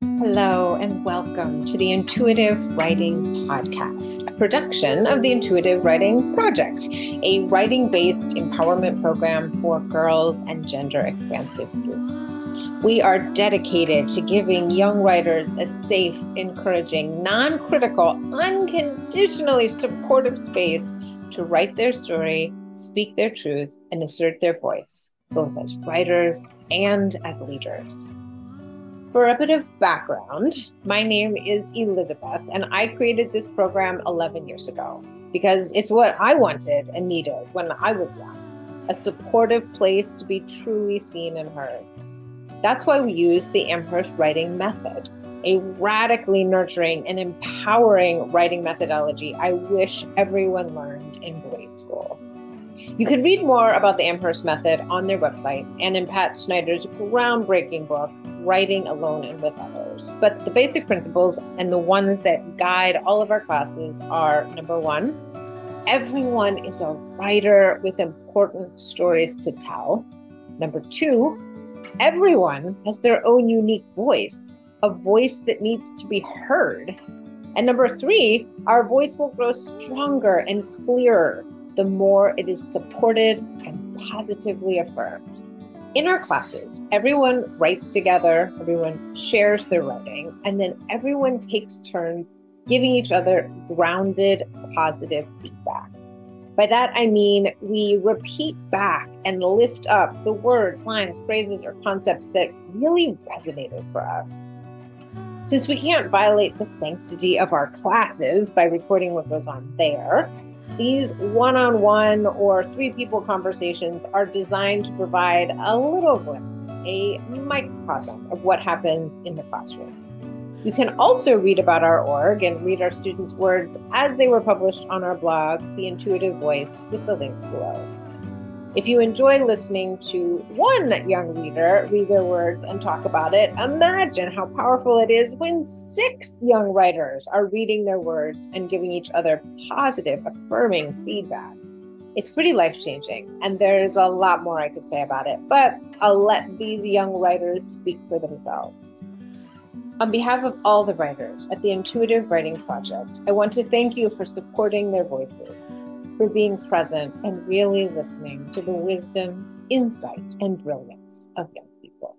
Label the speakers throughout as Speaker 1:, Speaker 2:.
Speaker 1: Hello, and welcome to the Intuitive Writing Podcast, a production of the Intuitive Writing Project, a writing based empowerment program for girls and gender expansive youth. We are dedicated to giving young writers a safe, encouraging, non critical, unconditionally supportive space to write their story, speak their truth, and assert their voice, both as writers and as leaders. For a bit of background, my name is Elizabeth, and I created this program 11 years ago because it's what I wanted and needed when I was young a supportive place to be truly seen and heard. That's why we use the Amherst Writing Method, a radically nurturing and empowering writing methodology I wish everyone learned in grade school. You can read more about the Amherst Method on their website and in Pat Schneider's groundbreaking book, Writing Alone and with Others. But the basic principles and the ones that guide all of our classes are number one, everyone is a writer with important stories to tell. Number two, everyone has their own unique voice, a voice that needs to be heard. And number three, our voice will grow stronger and clearer the more it is supported and positively affirmed. In our classes, everyone writes together, everyone shares their writing, and then everyone takes turns giving each other grounded, positive feedback. By that, I mean we repeat back and lift up the words, lines, phrases, or concepts that really resonated for us. Since we can't violate the sanctity of our classes by recording what goes on there, these one on one or three people conversations are designed to provide a little glimpse, a microcosm of what happens in the classroom. You can also read about our org and read our students' words as they were published on our blog, The Intuitive Voice, with the links below. If you enjoy listening to one young reader read their words and talk about it, imagine how powerful it is when six young writers are reading their words and giving each other positive, affirming feedback. It's pretty life changing, and there's a lot more I could say about it, but I'll let these young writers speak for themselves. On behalf of all the writers at the Intuitive Writing Project, I want to thank you for supporting their voices for being present and really listening to the wisdom, insight, and brilliance of young people.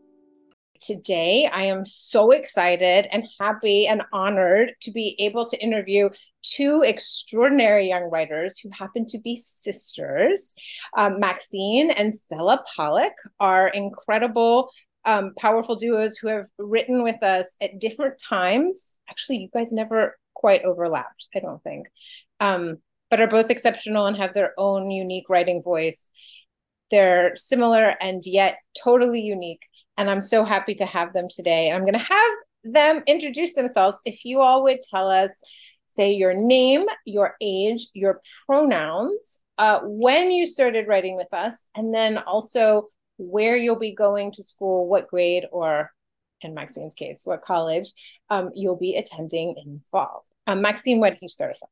Speaker 1: Today, I am so excited and happy and honored to be able to interview two extraordinary young writers who happen to be sisters. Um, Maxine and Stella Pollock are incredible um, powerful duos who have written with us at different times. Actually, you guys never quite overlapped, I don't think. Um, but are both exceptional and have their own unique writing voice. They're similar and yet totally unique. And I'm so happy to have them today. And I'm going to have them introduce themselves. If you all would tell us, say your name, your age, your pronouns, uh, when you started writing with us, and then also where you'll be going to school, what grade, or in Maxine's case, what college um, you'll be attending in fall. Um, Maxine, why don't you start us off?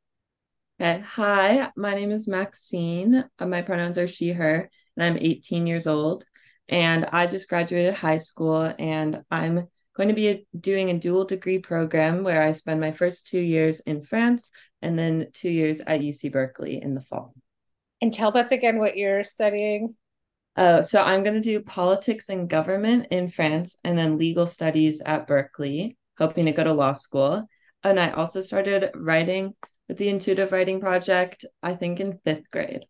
Speaker 2: Okay. Hi, my name is Maxine. Uh, my pronouns are she, her, and I'm 18 years old. And I just graduated high school, and I'm going to be a, doing a dual degree program where I spend my first two years in France and then two years at UC Berkeley in the fall.
Speaker 1: And tell us again what you're studying.
Speaker 2: Uh, so I'm going to do politics and government in France and then legal studies at Berkeley, hoping to go to law school. And I also started writing with the intuitive writing project i think in fifth grade.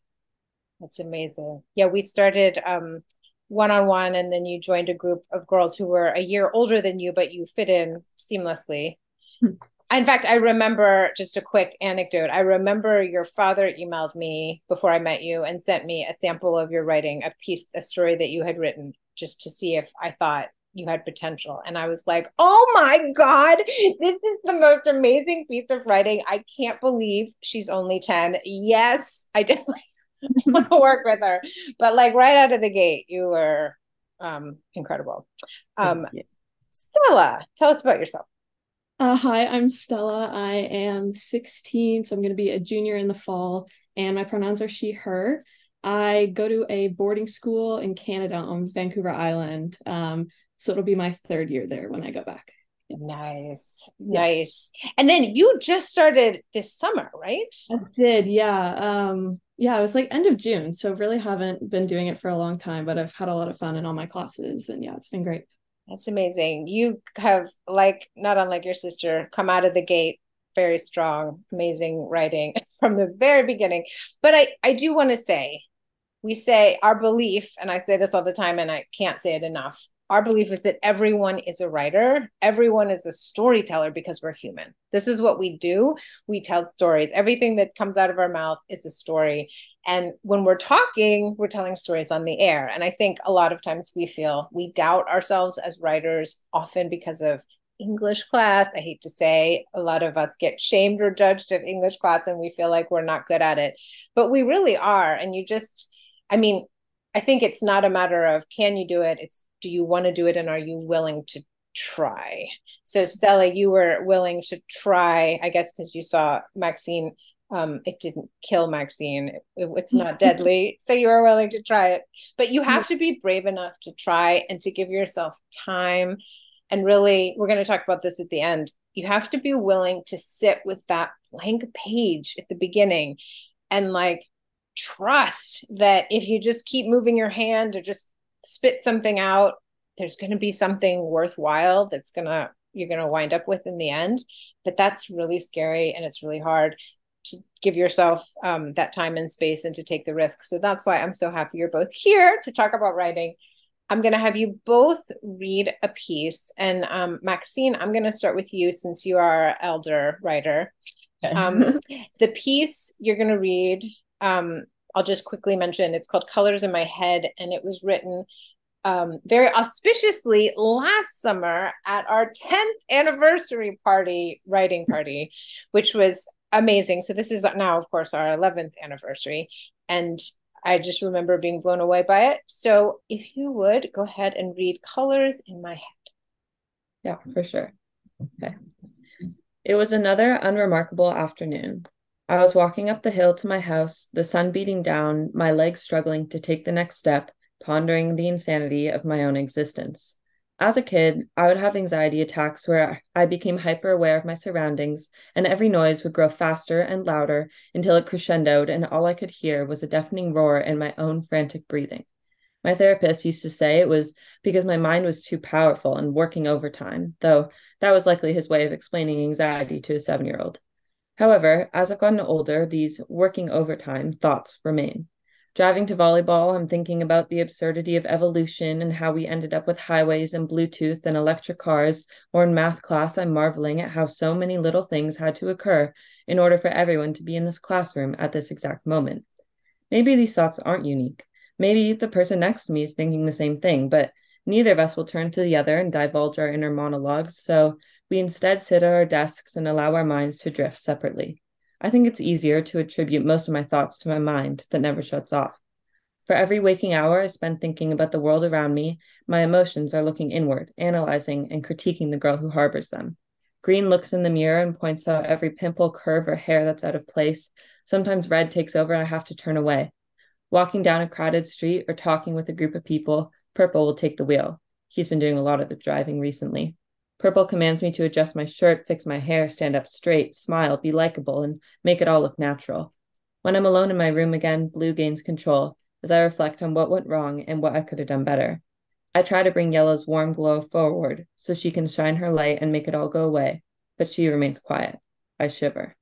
Speaker 1: That's amazing. Yeah we started um one-on-one and then you joined a group of girls who were a year older than you but you fit in seamlessly. Hmm. in fact i remember just a quick anecdote i remember your father emailed me before i met you and sent me a sample of your writing a piece a story that you had written just to see if i thought you had potential. And I was like, oh my God, this is the most amazing piece of writing. I can't believe she's only 10. Yes, I definitely want to work with her. But like right out of the gate, you were um, incredible. Um, Stella, tell us about yourself.
Speaker 3: Uh, hi, I'm Stella. I am 16, so I'm going to be a junior in the fall, and my pronouns are she, her. I go to a boarding school in Canada on Vancouver Island. Um, so it'll be my third year there when I go back.
Speaker 1: Nice, nice. And then you just started this summer, right?
Speaker 3: I did, yeah. Um, yeah, it was like end of June, so really haven't been doing it for a long time, but I've had a lot of fun in all my classes, and yeah, it's been great.
Speaker 1: That's amazing. You have like not unlike your sister, come out of the gate very strong, amazing writing from the very beginning. But I I do want to say, we say our belief, and I say this all the time, and I can't say it enough our belief is that everyone is a writer, everyone is a storyteller because we're human. This is what we do. We tell stories. Everything that comes out of our mouth is a story. And when we're talking, we're telling stories on the air. And I think a lot of times we feel we doubt ourselves as writers, often because of English class. I hate to say, a lot of us get shamed or judged at English class and we feel like we're not good at it, but we really are. And you just, I mean, I think it's not a matter of can you do it? It's do you want to do it and are you willing to try? So Stella, you were willing to try, I guess, because you saw Maxine. Um, it didn't kill Maxine. It, it's not deadly. So you were willing to try it. But you have to be brave enough to try and to give yourself time. And really, we're going to talk about this at the end. You have to be willing to sit with that blank page at the beginning and like trust that if you just keep moving your hand or just spit something out there's going to be something worthwhile that's going to you're going to wind up with in the end. But that's really scary and it's really hard to give yourself um, that time and space and to take the risk. So that's why i'm so happy you're both here to talk about writing. I'm going to have you both read a piece. And um, maxine i'm going to start with you since you are elder writer. Um, the piece you're going to read um, I'll just quickly mention it's called Colors in My Head, and it was written um, very auspiciously last summer at our 10th anniversary party, writing party, which was amazing. So, this is now, of course, our 11th anniversary. And I just remember being blown away by it. So, if you would go ahead and read Colors in My Head.
Speaker 2: Yeah, for sure. Okay. It was another unremarkable afternoon. I was walking up the hill to my house, the sun beating down, my legs struggling to take the next step, pondering the insanity of my own existence. As a kid, I would have anxiety attacks where I became hyper aware of my surroundings, and every noise would grow faster and louder until it crescendoed, and all I could hear was a deafening roar and my own frantic breathing. My therapist used to say it was because my mind was too powerful and working overtime, though that was likely his way of explaining anxiety to a seven year old. However, as I've gotten older, these working overtime thoughts remain. Driving to volleyball, I'm thinking about the absurdity of evolution and how we ended up with highways and Bluetooth and electric cars, or in math class, I'm marveling at how so many little things had to occur in order for everyone to be in this classroom at this exact moment. Maybe these thoughts aren't unique. Maybe the person next to me is thinking the same thing, but neither of us will turn to the other and divulge our inner monologues, so we instead sit at our desks and allow our minds to drift separately. I think it's easier to attribute most of my thoughts to my mind that never shuts off. For every waking hour I spend thinking about the world around me, my emotions are looking inward, analyzing and critiquing the girl who harbors them. Green looks in the mirror and points out every pimple, curve, or hair that's out of place. Sometimes red takes over and I have to turn away. Walking down a crowded street or talking with a group of people, purple will take the wheel. He's been doing a lot of the driving recently. Purple commands me to adjust my shirt, fix my hair, stand up straight, smile, be likable, and make it all look natural. When I'm alone in my room again, blue gains control as I reflect on what went wrong and what I could have done better. I try to bring yellow's warm glow forward so she can shine her light and make it all go away, but she remains quiet. I shiver.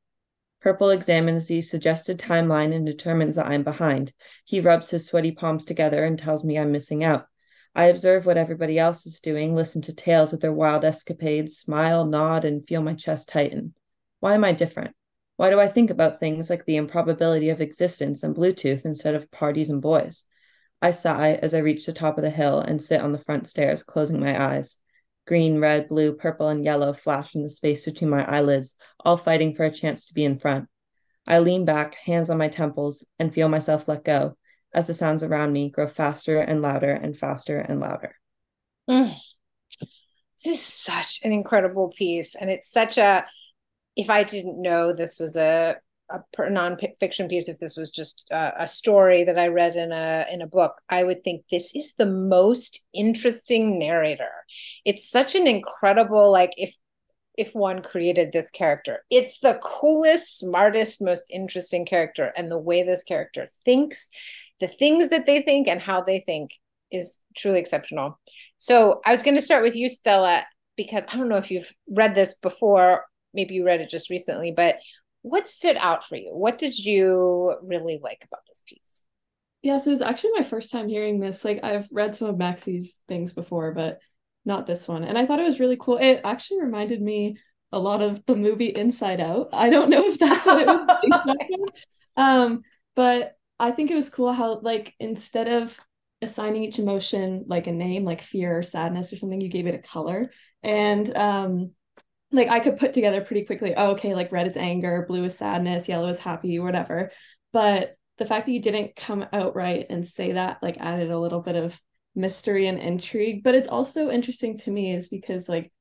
Speaker 2: Purple examines the suggested timeline and determines that I'm behind. He rubs his sweaty palms together and tells me I'm missing out. I observe what everybody else is doing, listen to tales of their wild escapades, smile, nod, and feel my chest tighten. Why am I different? Why do I think about things like the improbability of existence and Bluetooth instead of parties and boys? I sigh as I reach the top of the hill and sit on the front stairs, closing my eyes. Green, red, blue, purple, and yellow flash in the space between my eyelids, all fighting for a chance to be in front. I lean back, hands on my temples, and feel myself let go, as the sounds around me grow faster and louder and faster and louder.
Speaker 1: Mm. This is such an incredible piece. And it's such a, if I didn't know this was a, a non-fiction piece, if this was just a, a story that I read in a in a book, I would think this is the most interesting narrator. It's such an incredible, like if if one created this character. It's the coolest, smartest, most interesting character. And the way this character thinks, the things that they think, and how they think is truly exceptional. So I was going to start with you, Stella, because I don't know if you've read this before. Maybe you read it just recently, but what stood out for you? What did you really like about this piece?
Speaker 3: Yeah, so it was actually my first time hearing this. Like I've read some of Maxie's things before, but not this one. And I thought it was really cool. It actually reminded me a lot of the movie Inside Out. I don't know if that's what it was. um, but I think it was cool how like instead of assigning each emotion like a name, like fear or sadness or something, you gave it a color. And um like I could put together pretty quickly, oh, okay, like red is anger, blue is sadness, yellow is happy, whatever. But the fact that you didn't come outright and say that like added a little bit of mystery and intrigue but it's also interesting to me is because like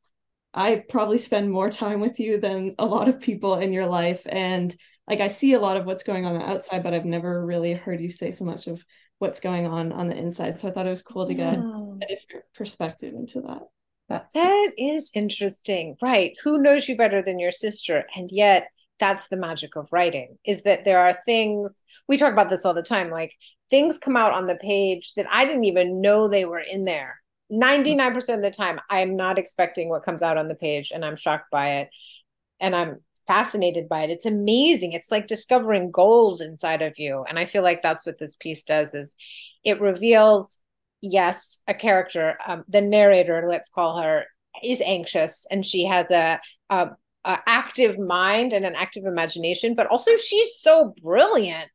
Speaker 3: i probably spend more time with you than a lot of people in your life and like i see a lot of what's going on, on the outside but i've never really heard you say so much of what's going on on the inside. So i thought it was cool to get a different perspective into that.
Speaker 1: That's that is interesting. Right. Who knows you better than your sister? And yet that's the magic of writing is that there are things we talk about this all the time like things come out on the page that I didn't even know they were in there. Mm-hmm. 99% of the time, I'm not expecting what comes out on the page and I'm shocked by it. And I'm fascinated by it. It's amazing. It's like discovering gold inside of you. And I feel like that's what this piece does is it reveals, yes, a character, um, the narrator, let's call her, is anxious and she has a, a, a active mind and an active imagination, but also she's so brilliant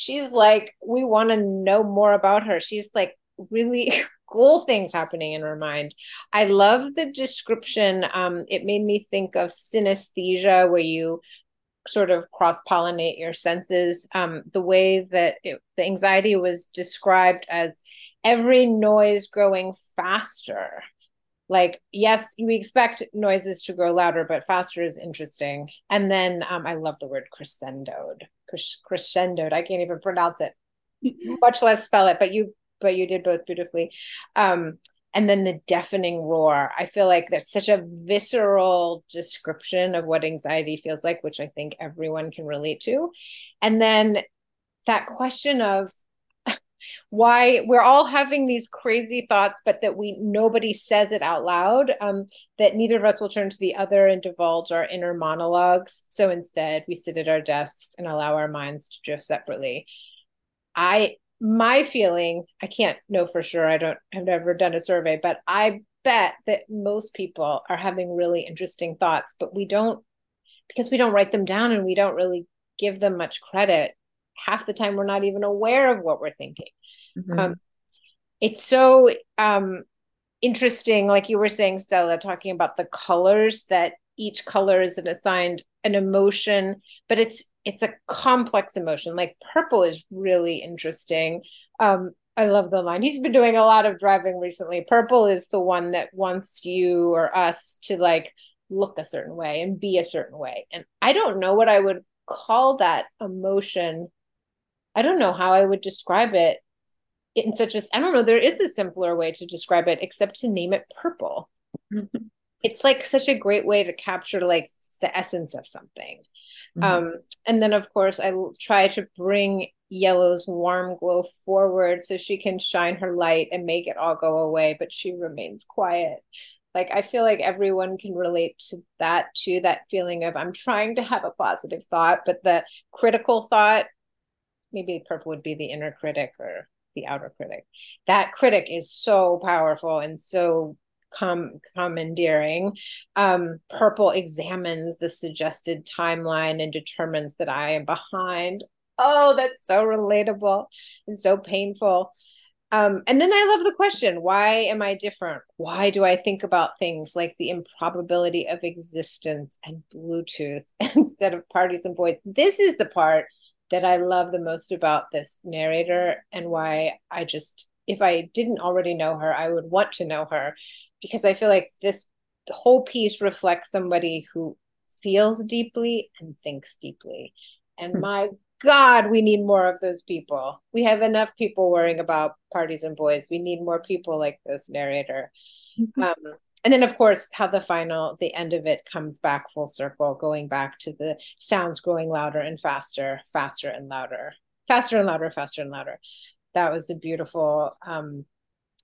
Speaker 1: she's like, we want to know more about her. She's like really cool things happening in her mind. I love the description. Um, it made me think of synesthesia, where you sort of cross pollinate your senses. Um, the way that it, the anxiety was described as every noise growing faster. Like, yes, we expect noises to grow louder, but faster is interesting. And then um, I love the word crescendoed crescendoed. I can't even pronounce it, much less spell it. But you, but you did both beautifully. Um, and then the deafening roar. I feel like that's such a visceral description of what anxiety feels like, which I think everyone can relate to. And then that question of why we're all having these crazy thoughts but that we nobody says it out loud um, that neither of us will turn to the other and divulge our inner monologues so instead we sit at our desks and allow our minds to drift separately i my feeling i can't know for sure i don't have never done a survey but i bet that most people are having really interesting thoughts but we don't because we don't write them down and we don't really give them much credit half the time we're not even aware of what we're thinking mm-hmm. um, it's so um, interesting like you were saying stella talking about the colors that each color is an assigned an emotion but it's it's a complex emotion like purple is really interesting um, I love the line. He's been doing a lot of driving recently. Purple is the one that wants you or us to like look a certain way and be a certain way. And I don't know what I would call that emotion I don't know how I would describe it in such a I don't know there is a simpler way to describe it except to name it purple. Mm-hmm. It's like such a great way to capture like the essence of something. Mm-hmm. Um, and then of course I try to bring yellow's warm glow forward so she can shine her light and make it all go away, but she remains quiet. Like I feel like everyone can relate to that too, that feeling of I'm trying to have a positive thought, but the critical thought maybe purple would be the inner critic or the outer critic. That critic is so powerful and so com- commandeering. Um, purple examines the suggested timeline and determines that I am behind. Oh, that's so relatable and so painful. Um, and then I love the question why am I different? Why do I think about things like the improbability of existence and Bluetooth instead of parties and boys? This is the part that I love the most about this narrator and why I just, if I didn't already know her, I would want to know her because I feel like this whole piece reflects somebody who feels deeply and thinks deeply. And hmm. my God, we need more of those people. We have enough people worrying about parties and boys. We need more people like this narrator. Mm-hmm. Um, and then of course how the final the end of it comes back full circle going back to the sounds growing louder and faster faster and louder faster and louder faster and louder that was a beautiful um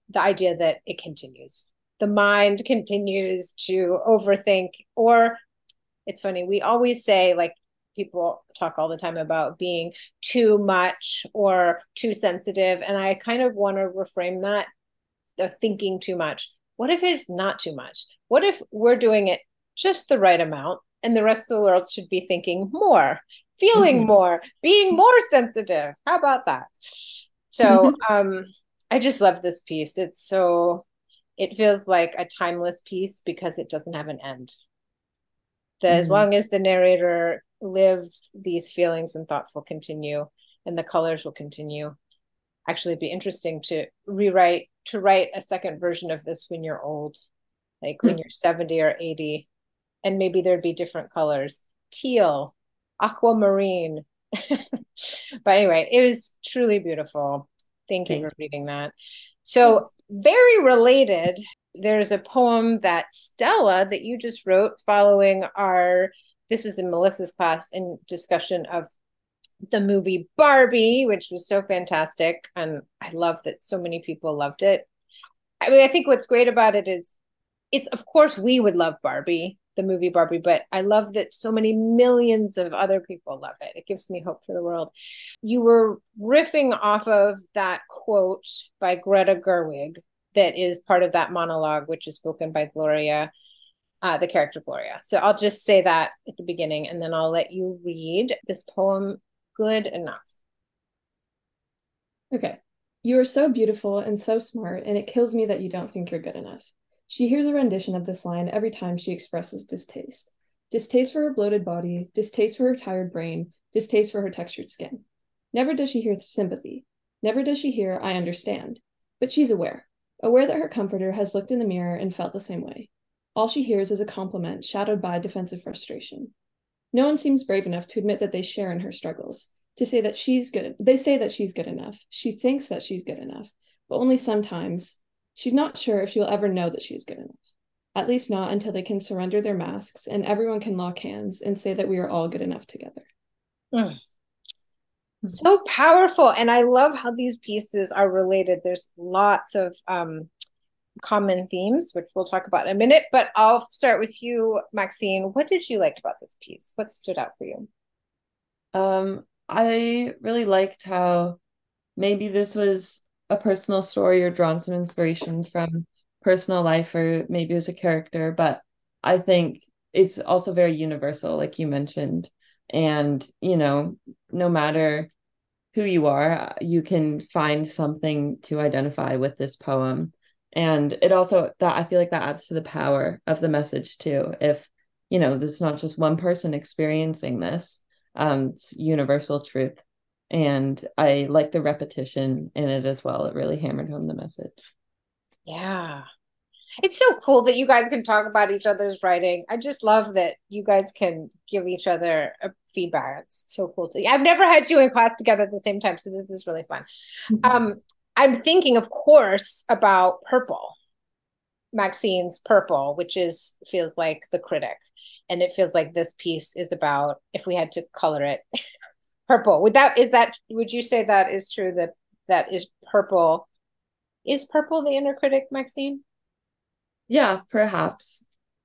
Speaker 1: the idea that it continues the mind continues to overthink or it's funny we always say like people talk all the time about being too much or too sensitive and i kind of want to reframe that the thinking too much. What if it's not too much? What if we're doing it just the right amount and the rest of the world should be thinking more feeling mm-hmm. more being more sensitive? How about that? So um i just love this piece. It's so it feels like a timeless piece because it doesn't have an end. That mm-hmm. as long as the narrator lives these feelings and thoughts will continue and the colors will continue. Actually it'd be interesting to rewrite to write a second version of this when you're old like mm-hmm. when you're 70 or 80 and maybe there'd be different colors. Teal aquamarine. But anyway it was truly beautiful. Thank you for reading that so very related there's a poem that stella that you just wrote following our this was in Melissa's class in discussion of the movie Barbie, which was so fantastic. And I love that so many people loved it. I mean, I think what's great about it is it's, of course, we would love Barbie, the movie Barbie, but I love that so many millions of other people love it. It gives me hope for the world. You were riffing off of that quote by Greta Gerwig that is part of that monologue, which is spoken by Gloria uh, the character Gloria. So I'll just say that at the beginning and then I'll let you read this poem, Good Enough.
Speaker 3: Okay. You are so beautiful and so smart, and it kills me that you don't think you're good enough. She hears a rendition of this line every time she expresses distaste distaste for her bloated body, distaste for her tired brain, distaste for her textured skin. Never does she hear sympathy. Never does she hear, I understand. But she's aware, aware that her comforter has looked in the mirror and felt the same way. All she hears is a compliment shadowed by defensive frustration. No one seems brave enough to admit that they share in her struggles, to say that she's good. They say that she's good enough. She thinks that she's good enough, but only sometimes. She's not sure if she'll ever know that she's good enough. At least not until they can surrender their masks and everyone can lock hands and say that we are all good enough together.
Speaker 1: Mm. So powerful. And I love how these pieces are related. There's lots of um, common themes, which we'll talk about in a minute. But I'll start with you, Maxine. What did you like about this piece? What stood out for you?
Speaker 2: Um, I really liked how maybe this was a personal story or drawn some inspiration from personal life, or maybe was a character, but I think it's also very universal, like you mentioned. And, you know, no matter who you are, you can find something to identify with this poem. And it also that i feel like that adds to the power of the message too. If you know there's not just one person experiencing this um it's universal truth and i like the repetition in it as well. It really hammered home the message.
Speaker 1: Yeah. It's so cool that you guys can talk about each other's writing. I just love that you guys can give each other a feedback. It's so cool to i've never had you in class together at the same time so this is really fun. Mm-hmm. um I'm thinking, of course, about purple, Maxine's purple, which is feels like the critic. And it feels like this piece is about if we had to color it purple. Would that is that would you say that is true that that is purple? Is purple the inner critic, Maxine?
Speaker 2: Yeah, perhaps.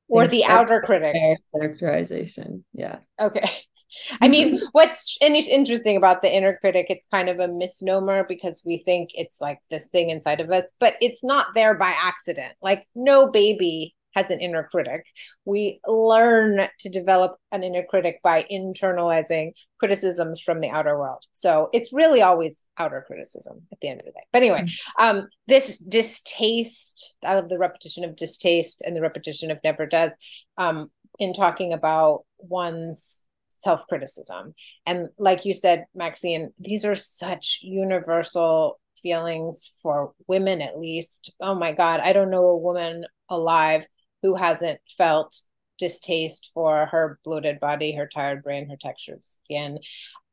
Speaker 1: Or the outer critic.
Speaker 2: Characterization. Yeah.
Speaker 1: Okay. I mean, what's interesting about the inner critic, it's kind of a misnomer because we think it's like this thing inside of us, but it's not there by accident. Like, no baby has an inner critic. We learn to develop an inner critic by internalizing criticisms from the outer world. So it's really always outer criticism at the end of the day. But anyway, mm-hmm. um, this distaste, I love the repetition of distaste and the repetition of never does, um, in talking about one's self criticism. And like you said, Maxine, these are such universal feelings for women, at least. Oh my God, I don't know a woman alive who hasn't felt distaste for her bloated body, her tired brain, her textured skin.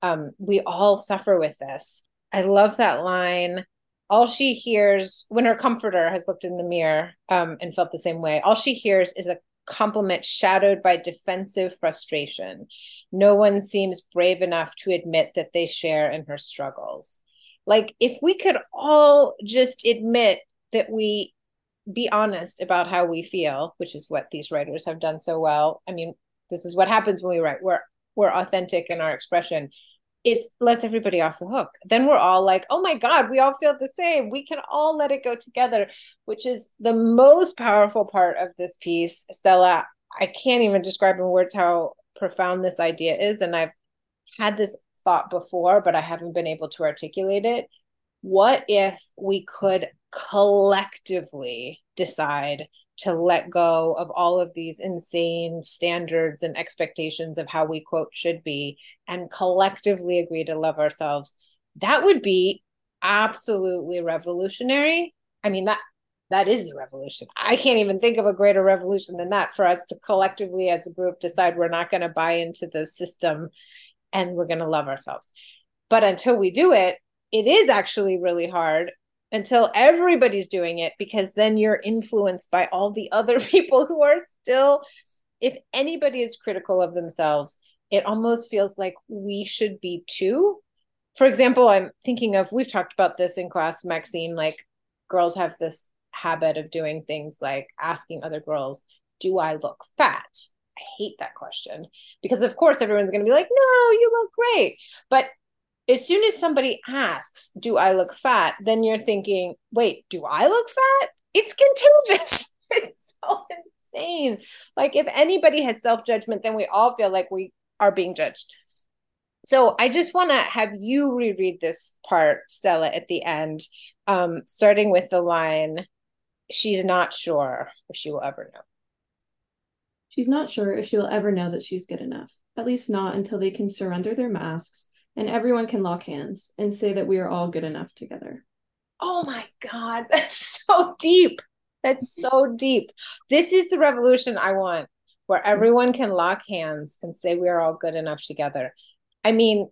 Speaker 1: Um, we all suffer with this. I love that line all she hears when her comforter has looked in the mirror um, and felt the same way, all she hears is a compliment shadowed by defensive frustration. No one seems brave enough to admit that they share in her struggles. Like, if we could all just admit that we be honest about how we feel, which is what these writers have done so well. I mean, this is what happens when we write. We're we're authentic in our expression it lets everybody off the hook. Then we're all like, oh my God, we all feel the same. We can all let it go together, which is the most powerful part of this piece. Stella, I can't even describe in words how profound this idea is. And I've had this thought before, but I haven't been able to articulate it. What if we could collectively decide to let go of all of these insane standards and expectations of how we quote should be and collectively agree to love ourselves that would be absolutely revolutionary. I mean that that is the revolution. I can't even think of a greater revolution than that for us to collectively as a group decide we're not going to buy into the system and we're going to love ourselves. But until we do it it is actually really hard until everybody's doing it because then you're influenced by all the other people who are still if anybody is critical of themselves it almost feels like we should be too. For example i'm thinking of we've talked about this in class maxine like girls have this habit of doing things like asking other girls do i look fat? I hate that question because of course everyone's going to be like no you look great. But as soon as somebody asks, Do I look fat? Then you're thinking, Wait, do I look fat? It's contagious. it's so insane. Like, if anybody has self judgment, then we all feel like we are being judged. So I just want to have you reread this part, Stella, at the end, um, starting with the line, She's not sure if she will ever know.
Speaker 3: She's not sure if she will ever know that she's good enough, at least not until they can surrender their masks and everyone can lock hands and say that we are all good enough together.
Speaker 1: Oh my God, that's so deep. That's so deep. This is the revolution I want, where mm-hmm. everyone can lock hands and say we are all good enough together. I mean,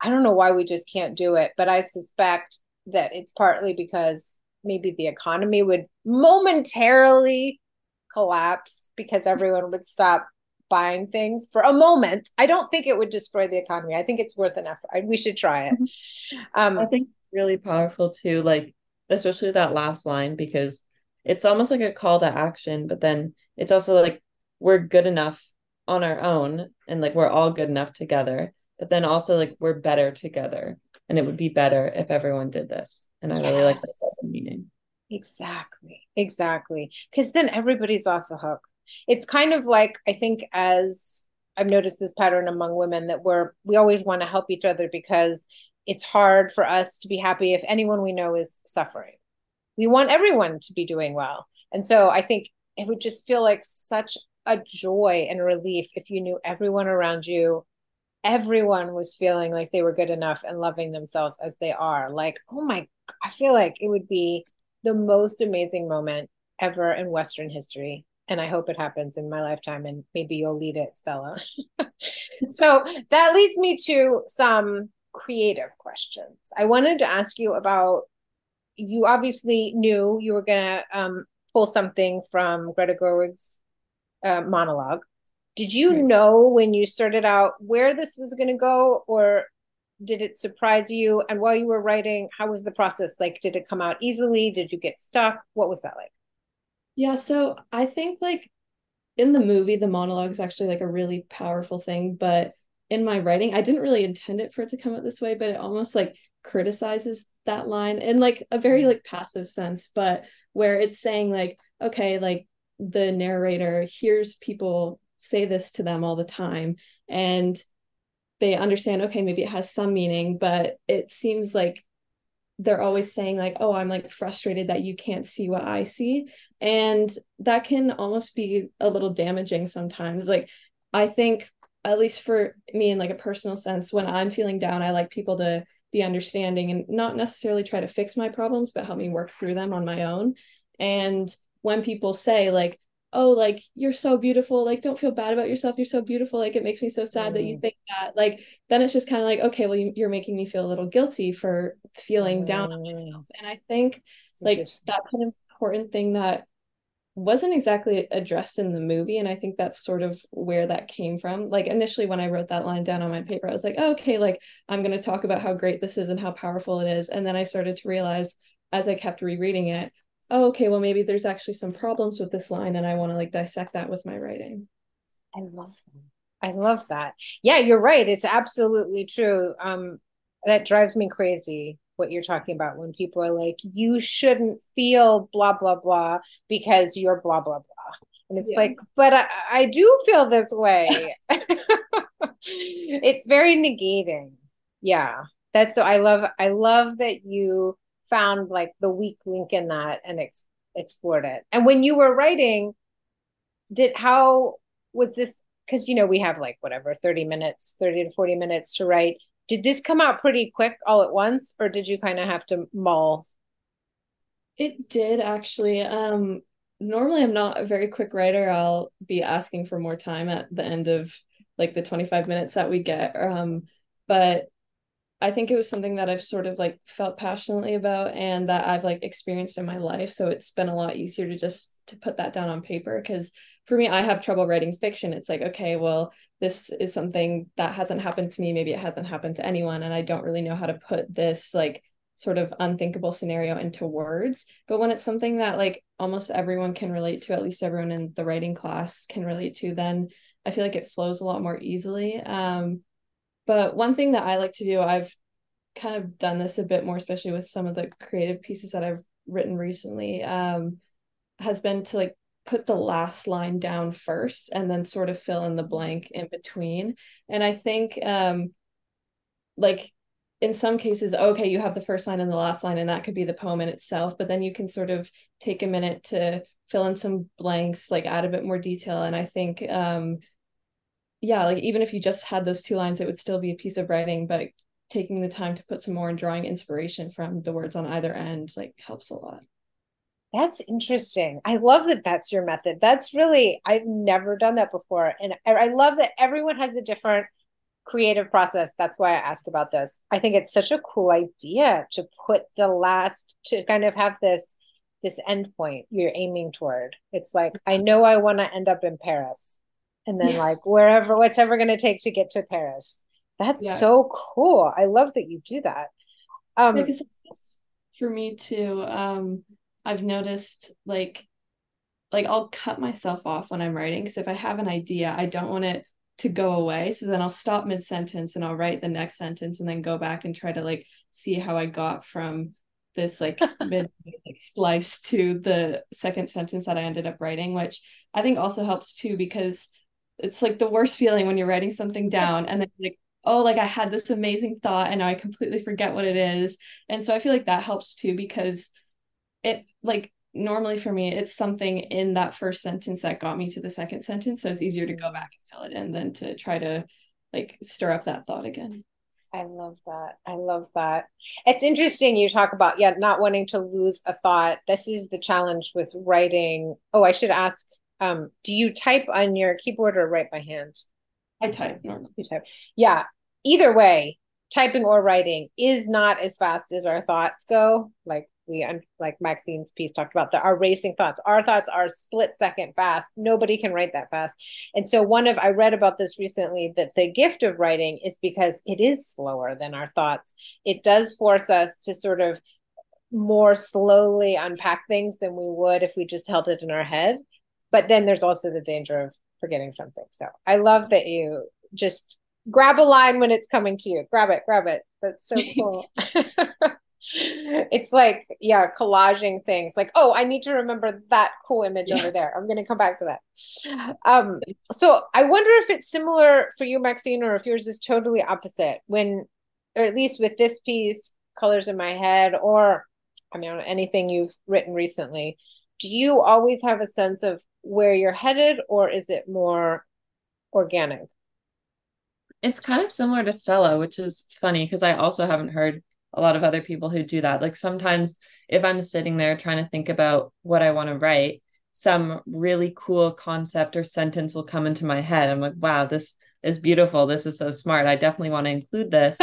Speaker 1: I don't know why we just can't do it, but I suspect that it's partly because maybe the economy would momentarily collapse because mm-hmm. everyone would stop buying things for a moment. I don't think it would destroy the economy. I think it's worth an effort. I, we should try it.
Speaker 2: Um, I think really powerful too, like especially that last line because it's almost like a call to action, but then it's also like we're good enough on our own and like we're all good enough together, but then also like we're better together. And it would be better if everyone did this. And I yes. really like that meaning.
Speaker 1: Exactly. Exactly. Because then everybody's off the hook it's kind of like I think as I've noticed this pattern among women that we're we always want to help each other because it's hard for us to be happy if anyone we know is suffering. We want everyone to be doing well. And so I think it would just feel like such a joy and relief if you knew everyone around you everyone was feeling like they were good enough and loving themselves as they are like oh my i feel like it would be the most amazing moment ever in western history and I hope it happens in my lifetime and maybe you'll lead it, Stella. so that leads me to some creative questions. I wanted to ask you about you obviously knew you were going to um, pull something from Greta Gerwig's uh, monologue. Did you mm-hmm. know when you started out where this was going to go, or did it surprise you? And while you were writing, how was the process? Like, did it come out easily? Did you get stuck? What was that like?
Speaker 3: Yeah, so I think like in the movie, the monologue is actually like a really powerful thing, but in my writing, I didn't really intend it for it to come out this way, but it almost like criticizes that line in like a very mm-hmm. like passive sense, but where it's saying like, okay, like the narrator hears people say this to them all the time and they understand okay maybe it has some meaning but it seems like they're always saying like oh i'm like frustrated that you can't see what i see. And that can almost be a little damaging sometimes. Like i think at least for me in like a personal sense when i'm feeling down i like people to be understanding and not necessarily try to fix my problems but help me work through them on my own. And when people say like oh like you're so beautiful like don't feel bad about yourself you're so beautiful like it makes me so sad mm. that you mm. think that like then it's just kind of like okay well you, are making me feel a little guilty for feeling mm. down on myself and i think that's like that's an important thing that wasn't exactly addressed in the movie and i think that's sort of where that came from like initially when i wrote that line down on my paper i was like oh, okay like i'm going to talk about how great this is and how powerful it is and then i started to realize as i kept rereading it oh, okay, well, maybe there's actually some problems with this line and I want to like dissect that with my writing.
Speaker 1: I love that. I love that. Yeah, you're right. It's absolutely true. Um, that drives me crazy what you're talking about when people are like, you shouldn't feel blah, blah, blah because you're blah, blah, blah. And it's yeah. like, but I, I do feel this way. it's very negating. Yeah. That's so I love I love that you found like the weak link in that and ex- explored it. And when you were writing, did how was this? Because you know we have like whatever thirty minutes, thirty to forty minutes to write. Did this come out pretty quick all at once, or did you kind of have to mull?
Speaker 3: It did actually. Um, normally, I'm not a very quick writer. I'll be asking for more time at the end of like the 25 minutes that we get. Um, but I think it was something that I've sort of like felt passionately about and that I've like experienced in my life. So it's been a lot easier to just to put that down on paper because for me, I have trouble writing fiction. It's like, okay, well, this is something that hasn't happened to me. Maybe it hasn't happened to anyone. And I don't really know how to put this like sort of unthinkable scenario into words. But when it's something that like almost everyone can relate to, at least everyone in the writing class can relate to, then I feel like it flows a lot more easily. Um, but one thing that I like to do, I've kind of done this a bit more, especially with some of the creative pieces that I've written recently, um, has been to like put the last line down first and then sort of fill in the blank in between. And I think um like in some cases, okay, you have the first line and the last line, and that could be the poem in itself, but then you can sort of take a minute to fill in some blanks, like add a bit more detail. And I think um yeah, like even if you just had those two lines, it would still be a piece of writing, but taking the time to put some more and drawing inspiration from the words on either end like helps a lot.
Speaker 1: That's interesting. I love that that's your method. That's really, I've never done that before. And I love that everyone has a different creative process. That's why I ask about this. I think it's such a cool idea to put the last, to kind of have this this end point you're aiming toward. It's like, I mm-hmm. know I want to end up in Paris and then like wherever what's ever going to take to get to paris. That's yeah. so cool. I love that you do that. Um
Speaker 3: for me too. Um i've noticed like like i'll cut myself off when i'm writing because if i have an idea i don't want it to go away. So then i'll stop mid sentence and i'll write the next sentence and then go back and try to like see how i got from this like mid like splice to the second sentence that I ended up writing, which I think also helps too because it's like the worst feeling when you're writing something down and then like oh like i had this amazing thought and i completely forget what it is and so i feel like that helps too because it like normally for me it's something in that first sentence that got me to the second sentence so it's easier to go mm. back and fill it in than to try to like stir up that thought again
Speaker 1: I love that. I love that. It's interesting you talk about yeah, not wanting to lose a thought. This is the challenge with writing. Oh, I should ask um, do you type on your keyboard or write by hand?
Speaker 3: I type normally.
Speaker 1: You type. Yeah. Either way, typing or writing is not as fast as our thoughts go. Like we like Maxine's piece talked about the our racing thoughts. Our thoughts are split second fast. Nobody can write that fast. And so one of I read about this recently that the gift of writing is because it is slower than our thoughts. It does force us to sort of more slowly unpack things than we would if we just held it in our head but then there's also the danger of forgetting something. So I love that you just grab a line when it's coming to you. Grab it, grab it. That's so cool. it's like, yeah, collaging things like, oh, I need to remember that cool image yeah. over there. I'm going to come back to that. Um, so I wonder if it's similar for you, Maxine, or if yours is totally opposite when, or at least with this piece, Colors in My Head, or I mean, anything you've written recently, do you always have a sense of where you're headed or is it more organic?
Speaker 2: It's kind of similar to Stella, which is funny because I also haven't heard a lot of other people who do that. Like sometimes if I'm sitting there trying to think about what I want to write, some really cool concept or sentence will come into my head. I'm like, wow, this is beautiful. This is so smart. I definitely want to include this.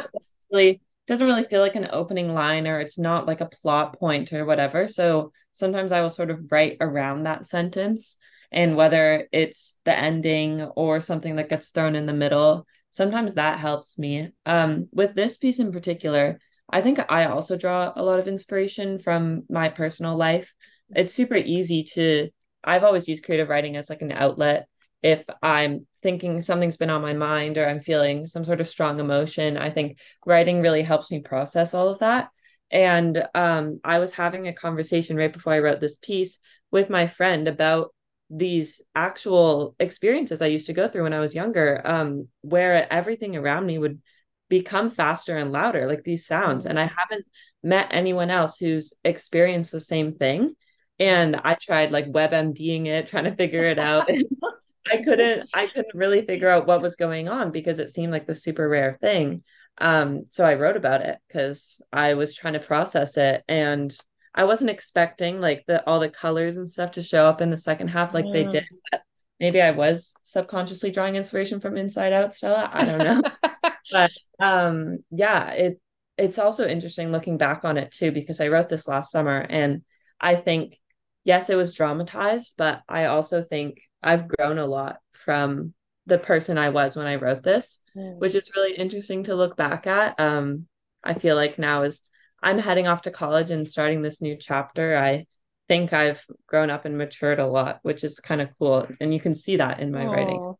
Speaker 2: really doesn't really feel like an opening line or it's not like a plot point or whatever. So sometimes I will sort of write around that sentence and whether it's the ending or something that gets thrown in the middle, sometimes that helps me. Um, with this piece in particular, I think I also draw a lot of inspiration from my personal life. It's super easy to, I've always used creative writing as like an outlet. If I'm thinking something's been on my mind or I'm feeling some sort of strong emotion, I think writing really helps me process all of that. And um, I was having a conversation right before I wrote this piece with my friend about these actual experiences I used to go through when I was younger, um, where everything around me would become faster and louder, like these sounds. And I haven't met anyone else who's experienced the same thing. And I tried like WebMDing it, trying to figure it out. I couldn't, I couldn't really figure out what was going on because it seemed like the super rare thing. Um, so I wrote about it because I was trying to process it and I wasn't expecting like the all the colors and stuff to show up in the second half like mm. they did. But maybe I was subconsciously drawing inspiration from Inside Out, Stella. I don't know. but um yeah, it it's also interesting looking back on it too, because I wrote this last summer and I think yes, it was dramatized, but I also think I've grown a lot from the person I was when I wrote this, mm. which is really interesting to look back at. Um, I feel like now is I'm heading off to college and starting this new chapter, I think I've grown up and matured a lot, which is kind of cool. And you can see that in my Aww. writing.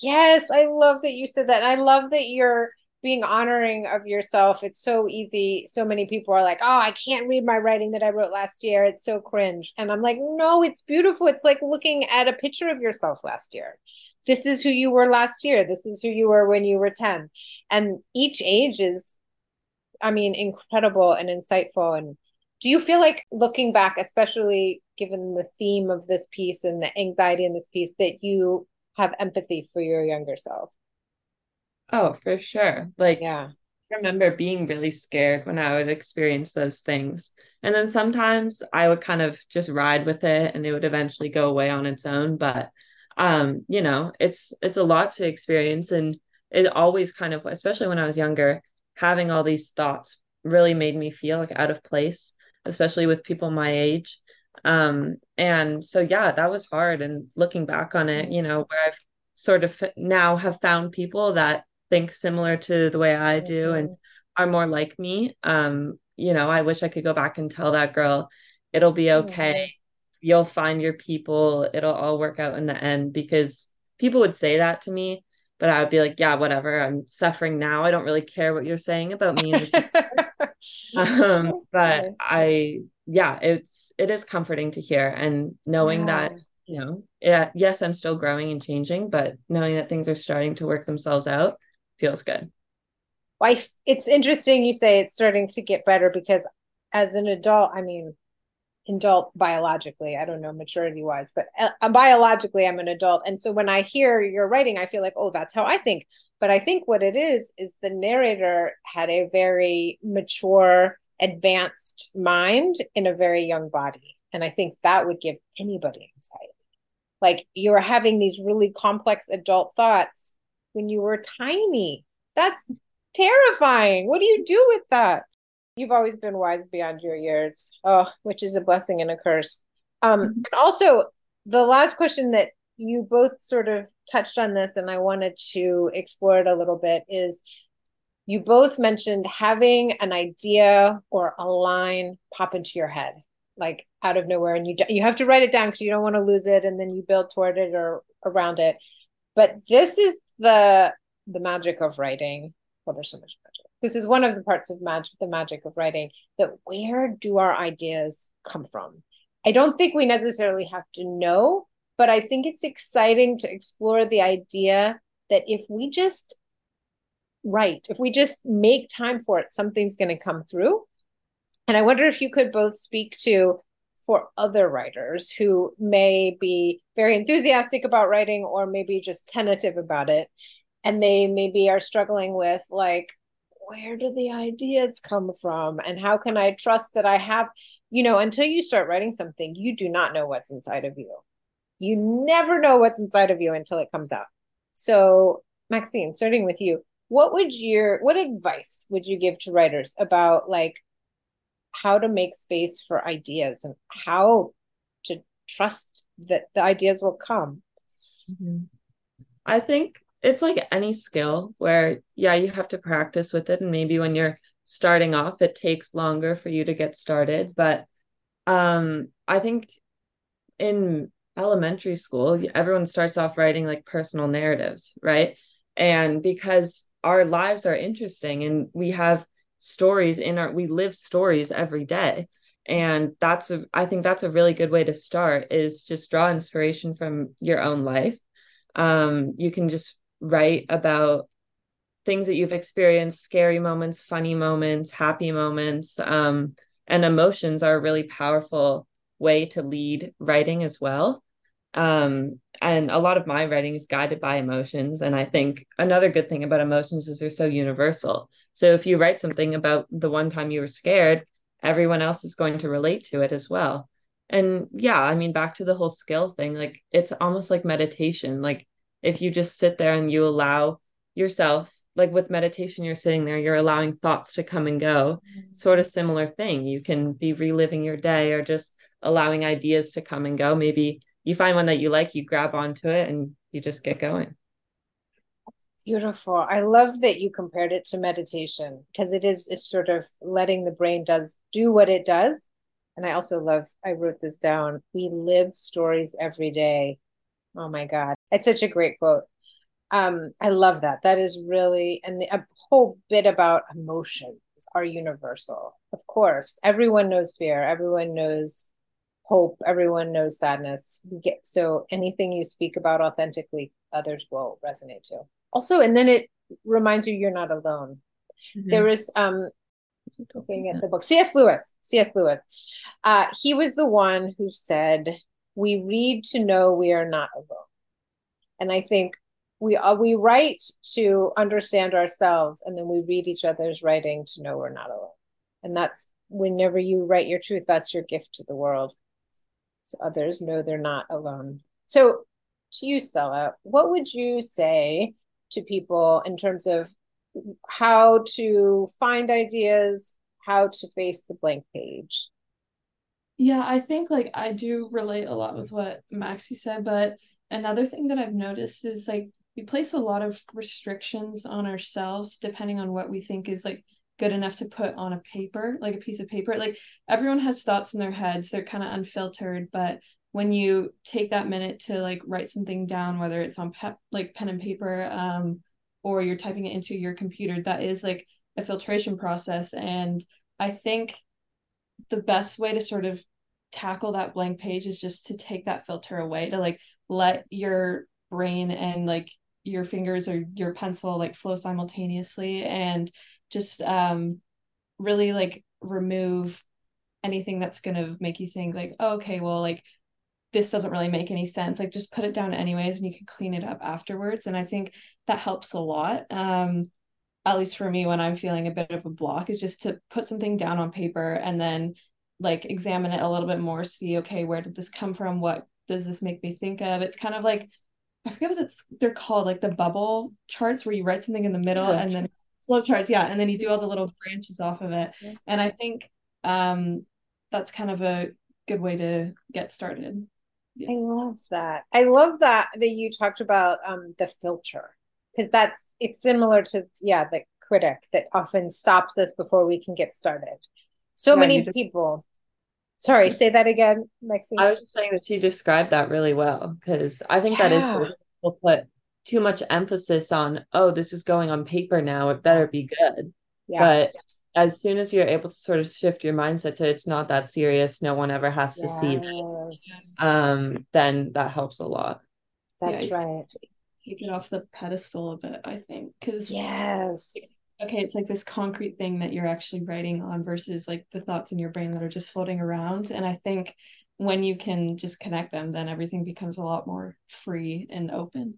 Speaker 1: Yes, I love that you said that. And I love that you're being honoring of yourself. It's so easy. So many people are like, oh, I can't read my writing that I wrote last year. It's so cringe. And I'm like, no, it's beautiful. It's like looking at a picture of yourself last year. This is who you were last year. This is who you were when you were 10. And each age is I mean, incredible and insightful. And do you feel like looking back, especially given the theme of this piece and the anxiety in this piece, that you have empathy for your younger self?
Speaker 2: Oh, for sure. Like, yeah. I remember being really scared when I would experience those things. And then sometimes I would kind of just ride with it and it would eventually go away on its own. But um, you know, it's it's a lot to experience and it always kind of especially when I was younger, having all these thoughts really made me feel like out of place, especially with people my age. Um, and so, yeah, that was hard. And looking back on it, you know, where I've sort of now have found people that think similar to the way I do and mm-hmm. are more like me. Um, you know, I wish I could go back and tell that girl, it'll be okay. Mm-hmm. You'll find your people. It'll all work out in the end because people would say that to me but I would be like, yeah, whatever. I'm suffering now. I don't really care what you're saying about me. um, but I, yeah, it's it is comforting to hear and knowing yeah. that you know, yeah, yes, I'm still growing and changing, but knowing that things are starting to work themselves out feels good.
Speaker 1: Well, it's interesting you say it's starting to get better because as an adult, I mean, adult biologically i don't know maturity wise but uh, biologically i'm an adult. And so when i hear your writing i feel like oh that's how i think. But i think what it is is the narrator had a very mature advanced mind in a very young body. And i think that would give anybody anxiety. Like you're having these really complex adult thoughts when you were tiny that's terrifying what do you do with that You've always been wise beyond your years. Oh, which is a blessing and a curse. Um, mm-hmm. and also the last question that you both sort of touched on this, and I wanted to explore it a little bit is you both mentioned having an idea or a line pop into your head like out of nowhere and you you have to write it down because you don't want to lose it and then you build toward it or around it but this is the the magic of writing. Well there's so much magic. This is one of the parts of magic the magic of writing that where do our ideas come from? I don't think we necessarily have to know but i think it's exciting to explore the idea that if we just write if we just make time for it something's going to come through. And i wonder if you could both speak to for other writers who may be very enthusiastic about writing or maybe just tentative about it and they maybe are struggling with like where do the ideas come from and how can i trust that i have you know, until you start writing something, you do not know what's inside of you. You never know what's inside of you until it comes out. So, Maxine, starting with you, what would your what advice would you give to writers about like how to make space for ideas and how to trust that the ideas will come?
Speaker 2: Mm-hmm. I think it's like any skill where yeah, you have to practice with it and maybe when you're starting off it takes longer for you to get started, but um I think in elementary school everyone starts off writing like personal narratives, right? And because our lives are interesting and we have stories in our we live stories every day. And that's a i think that's a really good way to start is just draw inspiration from your own life. Um you can just write about things that you've experienced scary moments funny moments happy moments um and emotions are a really powerful way to lead writing as well. Um and a lot of my writing is guided by emotions. And i think another good thing about emotions is they're so universal so if you write something about the one time you were scared everyone else is going to relate to it as well. And yeah i mean back to the whole skill thing like it's almost like meditation. Like if you just sit there and you allow yourself like with meditation you're sitting there you're allowing thoughts to come and go. Mm-hmm. sort of similar thing. You can be reliving your day or just allowing ideas to come and go. Maybe you find one that you like, you grab onto it and you just get going.
Speaker 1: Beautiful. I love that you compared it to meditation because it is it's sort of letting the brain does do what it does. And I also love I wrote this down. We live stories every day. Oh my God. It's such a great quote. Um, I love that. That is really and the, a whole bit about emotions are universal. Of course, everyone knows fear. Everyone knows hope everyone knows sadness we get so anything you speak about authentically others will resonate to also and then it reminds you you're not alone. Mm-hmm. there is um looking at the book. Cs lewis cs lewis. Uh he was the one who said we read to know we are not alone. And i think we uh, we write to understand ourselves and then we read each other's writing to know we're not alone. And that's whenever you write your truth that's your gift to the world. So others know they're not alone. So, to you, Stella, what would you say to people in terms of how to find ideas, how to face the blank page?
Speaker 3: Yeah, I think like I do relate a lot with what Maxie said, but another thing that I've noticed is like we place a lot of restrictions on ourselves depending on what we think is like good enough to put on a paper, like a piece of paper. Like everyone has thoughts in their heads, they're kind of unfiltered, but when you take that minute to like write something down, whether it's on pe- like pen and paper, um, or you're typing it into your computer, that is like a filtration process. And I think the best way to sort of tackle that blank page is just to take that filter away, to like let your brain and like your fingers or your pencil like flow simultaneously and just um really like remove anything that's going to make you think like oh, okay well like this doesn't really make any sense. Like just put it down anyways and you can clean it up afterwards and i think that helps a lot um at least for me when i'm feeling a bit of a block is just to put something down on paper and then like examine it a little bit more see okay where did this come from? What does this make me think of? It's kind of like i forget what it's they're called like the bubble charts where you write something in the middle and then flow charts yeah and then you do all the little branches off of it yeah. and i think um that's kind of a good way to get started
Speaker 1: yeah. i love that i love that that you talked about um the filter because that's it's similar to yeah the critic that often stops us before we can get started so yeah, many people sorry say that again Maxine.
Speaker 2: i was just saying that she described that really well because i think that is people put too much emphasis on oh this is going on paper now it better be good. Yeah. but as soon as you're able to sort of shift your mindset to it's not that serious no one ever has to yes. see this um then that helps a lot.
Speaker 1: That's yeah, right.
Speaker 3: Take it off the pedestal a bit i think because
Speaker 1: yes.
Speaker 3: Okay it's like this concrete thing that you're actually writing on versus like the thoughts in your brain that are just floating around and i think when you can just connect them then everything becomes a lot more free and open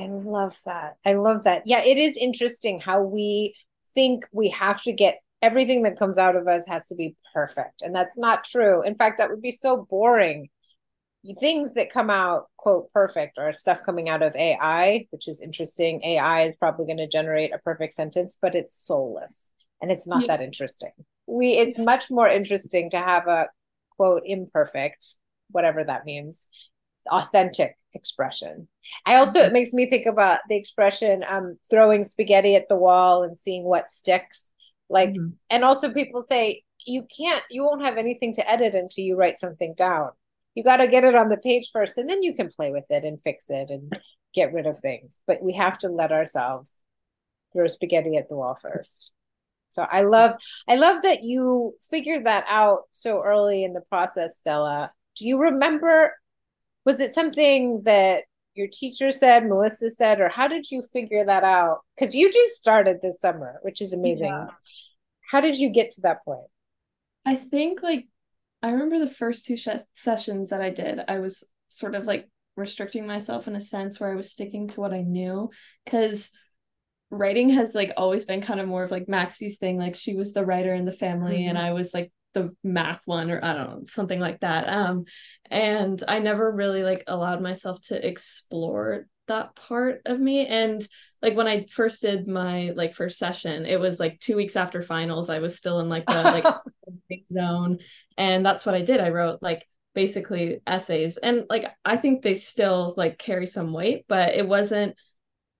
Speaker 1: I love that. I love that. Yeah, it is interesting how we think we have to get everything that comes out of us has to be perfect. And that's not true. In fact, that would be so boring. Things that come out, quote, perfect are stuff coming out of AI, which is interesting. AI is probably going to generate a perfect sentence, but it's soulless and it's not yeah. that interesting. We it's much more interesting to have a quote imperfect, whatever that means, authentic expression. I also, it mm-hmm. makes me think about the expression um, throwing spaghetti at the wall and seeing what sticks. Like, mm-hmm. and also people say, you can't, you won't have anything to edit until you write something down. You got to get it on the page first, and then you can play with it and fix it and get rid of things. But we have to let ourselves throw spaghetti at the wall first. So I love, I love that you figured that out so early in the process, Stella. Do you remember was it something that your teacher said, Melissa said, or how did you figure that out? Because you just started this summer, which is amazing. Yeah. How did you get to that point?
Speaker 3: I think like I remember the first two sh- sessions that I did, I was sort of like restricting myself in a sense where I was sticking to what I knew because writing has like always been kind of more of like Maxie's thing. Like she was the writer in the family, mm-hmm. and I was like the math one or I don't know, something like that. Um, and I never really like allowed myself to explore that part of me. And like when I first did my like first session, it was like two weeks after finals. I was still in like the like big zone. And that's what I did. I wrote like basically essays. And like I think they still like carry some weight, but it wasn't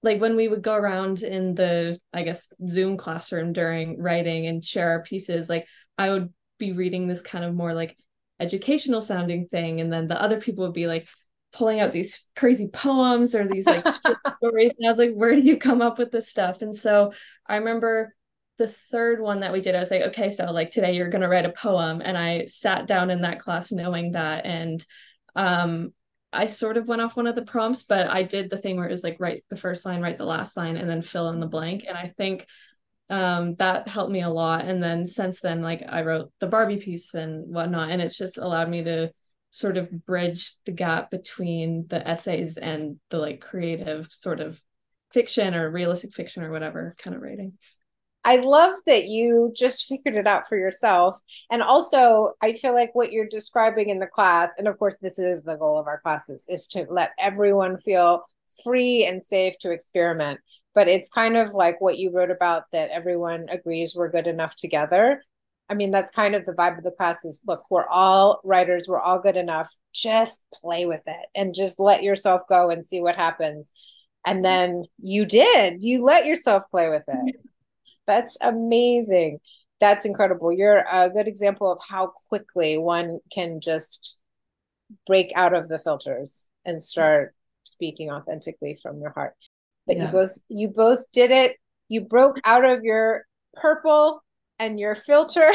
Speaker 3: like when we would go around in the i guess zoom classroom during writing and share our pieces like i would be reading this kind of more like educational sounding thing and then the other people would be like pulling out these crazy poems or these like stories and i was like where do you come up with this stuff? And so i remember the third one that we did i was like okay so like today you're going to write a poem and i sat down in that class knowing that and um i sort of went off one of the prompts but i did the thing where it was like write the first line write the last line and then fill in the blank and i think um, that helped me a lot. And then since then, like I wrote the Barbie piece and whatnot, and it's just allowed me to sort of bridge the gap between the essays and the like creative sort of fiction or realistic fiction or whatever kind of writing.
Speaker 1: I love that you just figured it out for yourself. And also, I feel like what you're describing in the class, and of course, this is the goal of our classes, is to let everyone feel free and safe to experiment but it's kind of like what you wrote about that everyone agrees we're good enough together. I mean, that's kind of the vibe of the class is look, we're all writers, we're all good enough. Just play with it and just let yourself go and see what happens. And mm-hmm. then you did, you let yourself play with it. Mm-hmm. That's amazing. That's incredible. You're a good example of how quickly one can just break out of the filters and start speaking authentically from your heart but yeah. you both you both did it. You broke out of your purple and your filter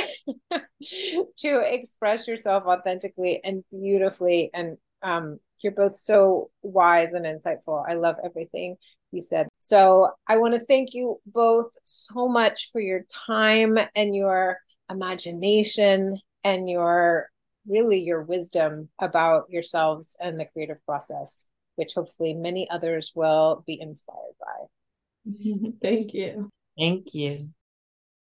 Speaker 1: to express yourself authentically and beautifully. And um, you're both so wise and insightful. I love everything you said. So i want to thank you both so much for your time and your imagination and your really your wisdom about yourselves and the creative process which hopefully many others will be inspired by.
Speaker 3: Thank you.
Speaker 2: Thank you.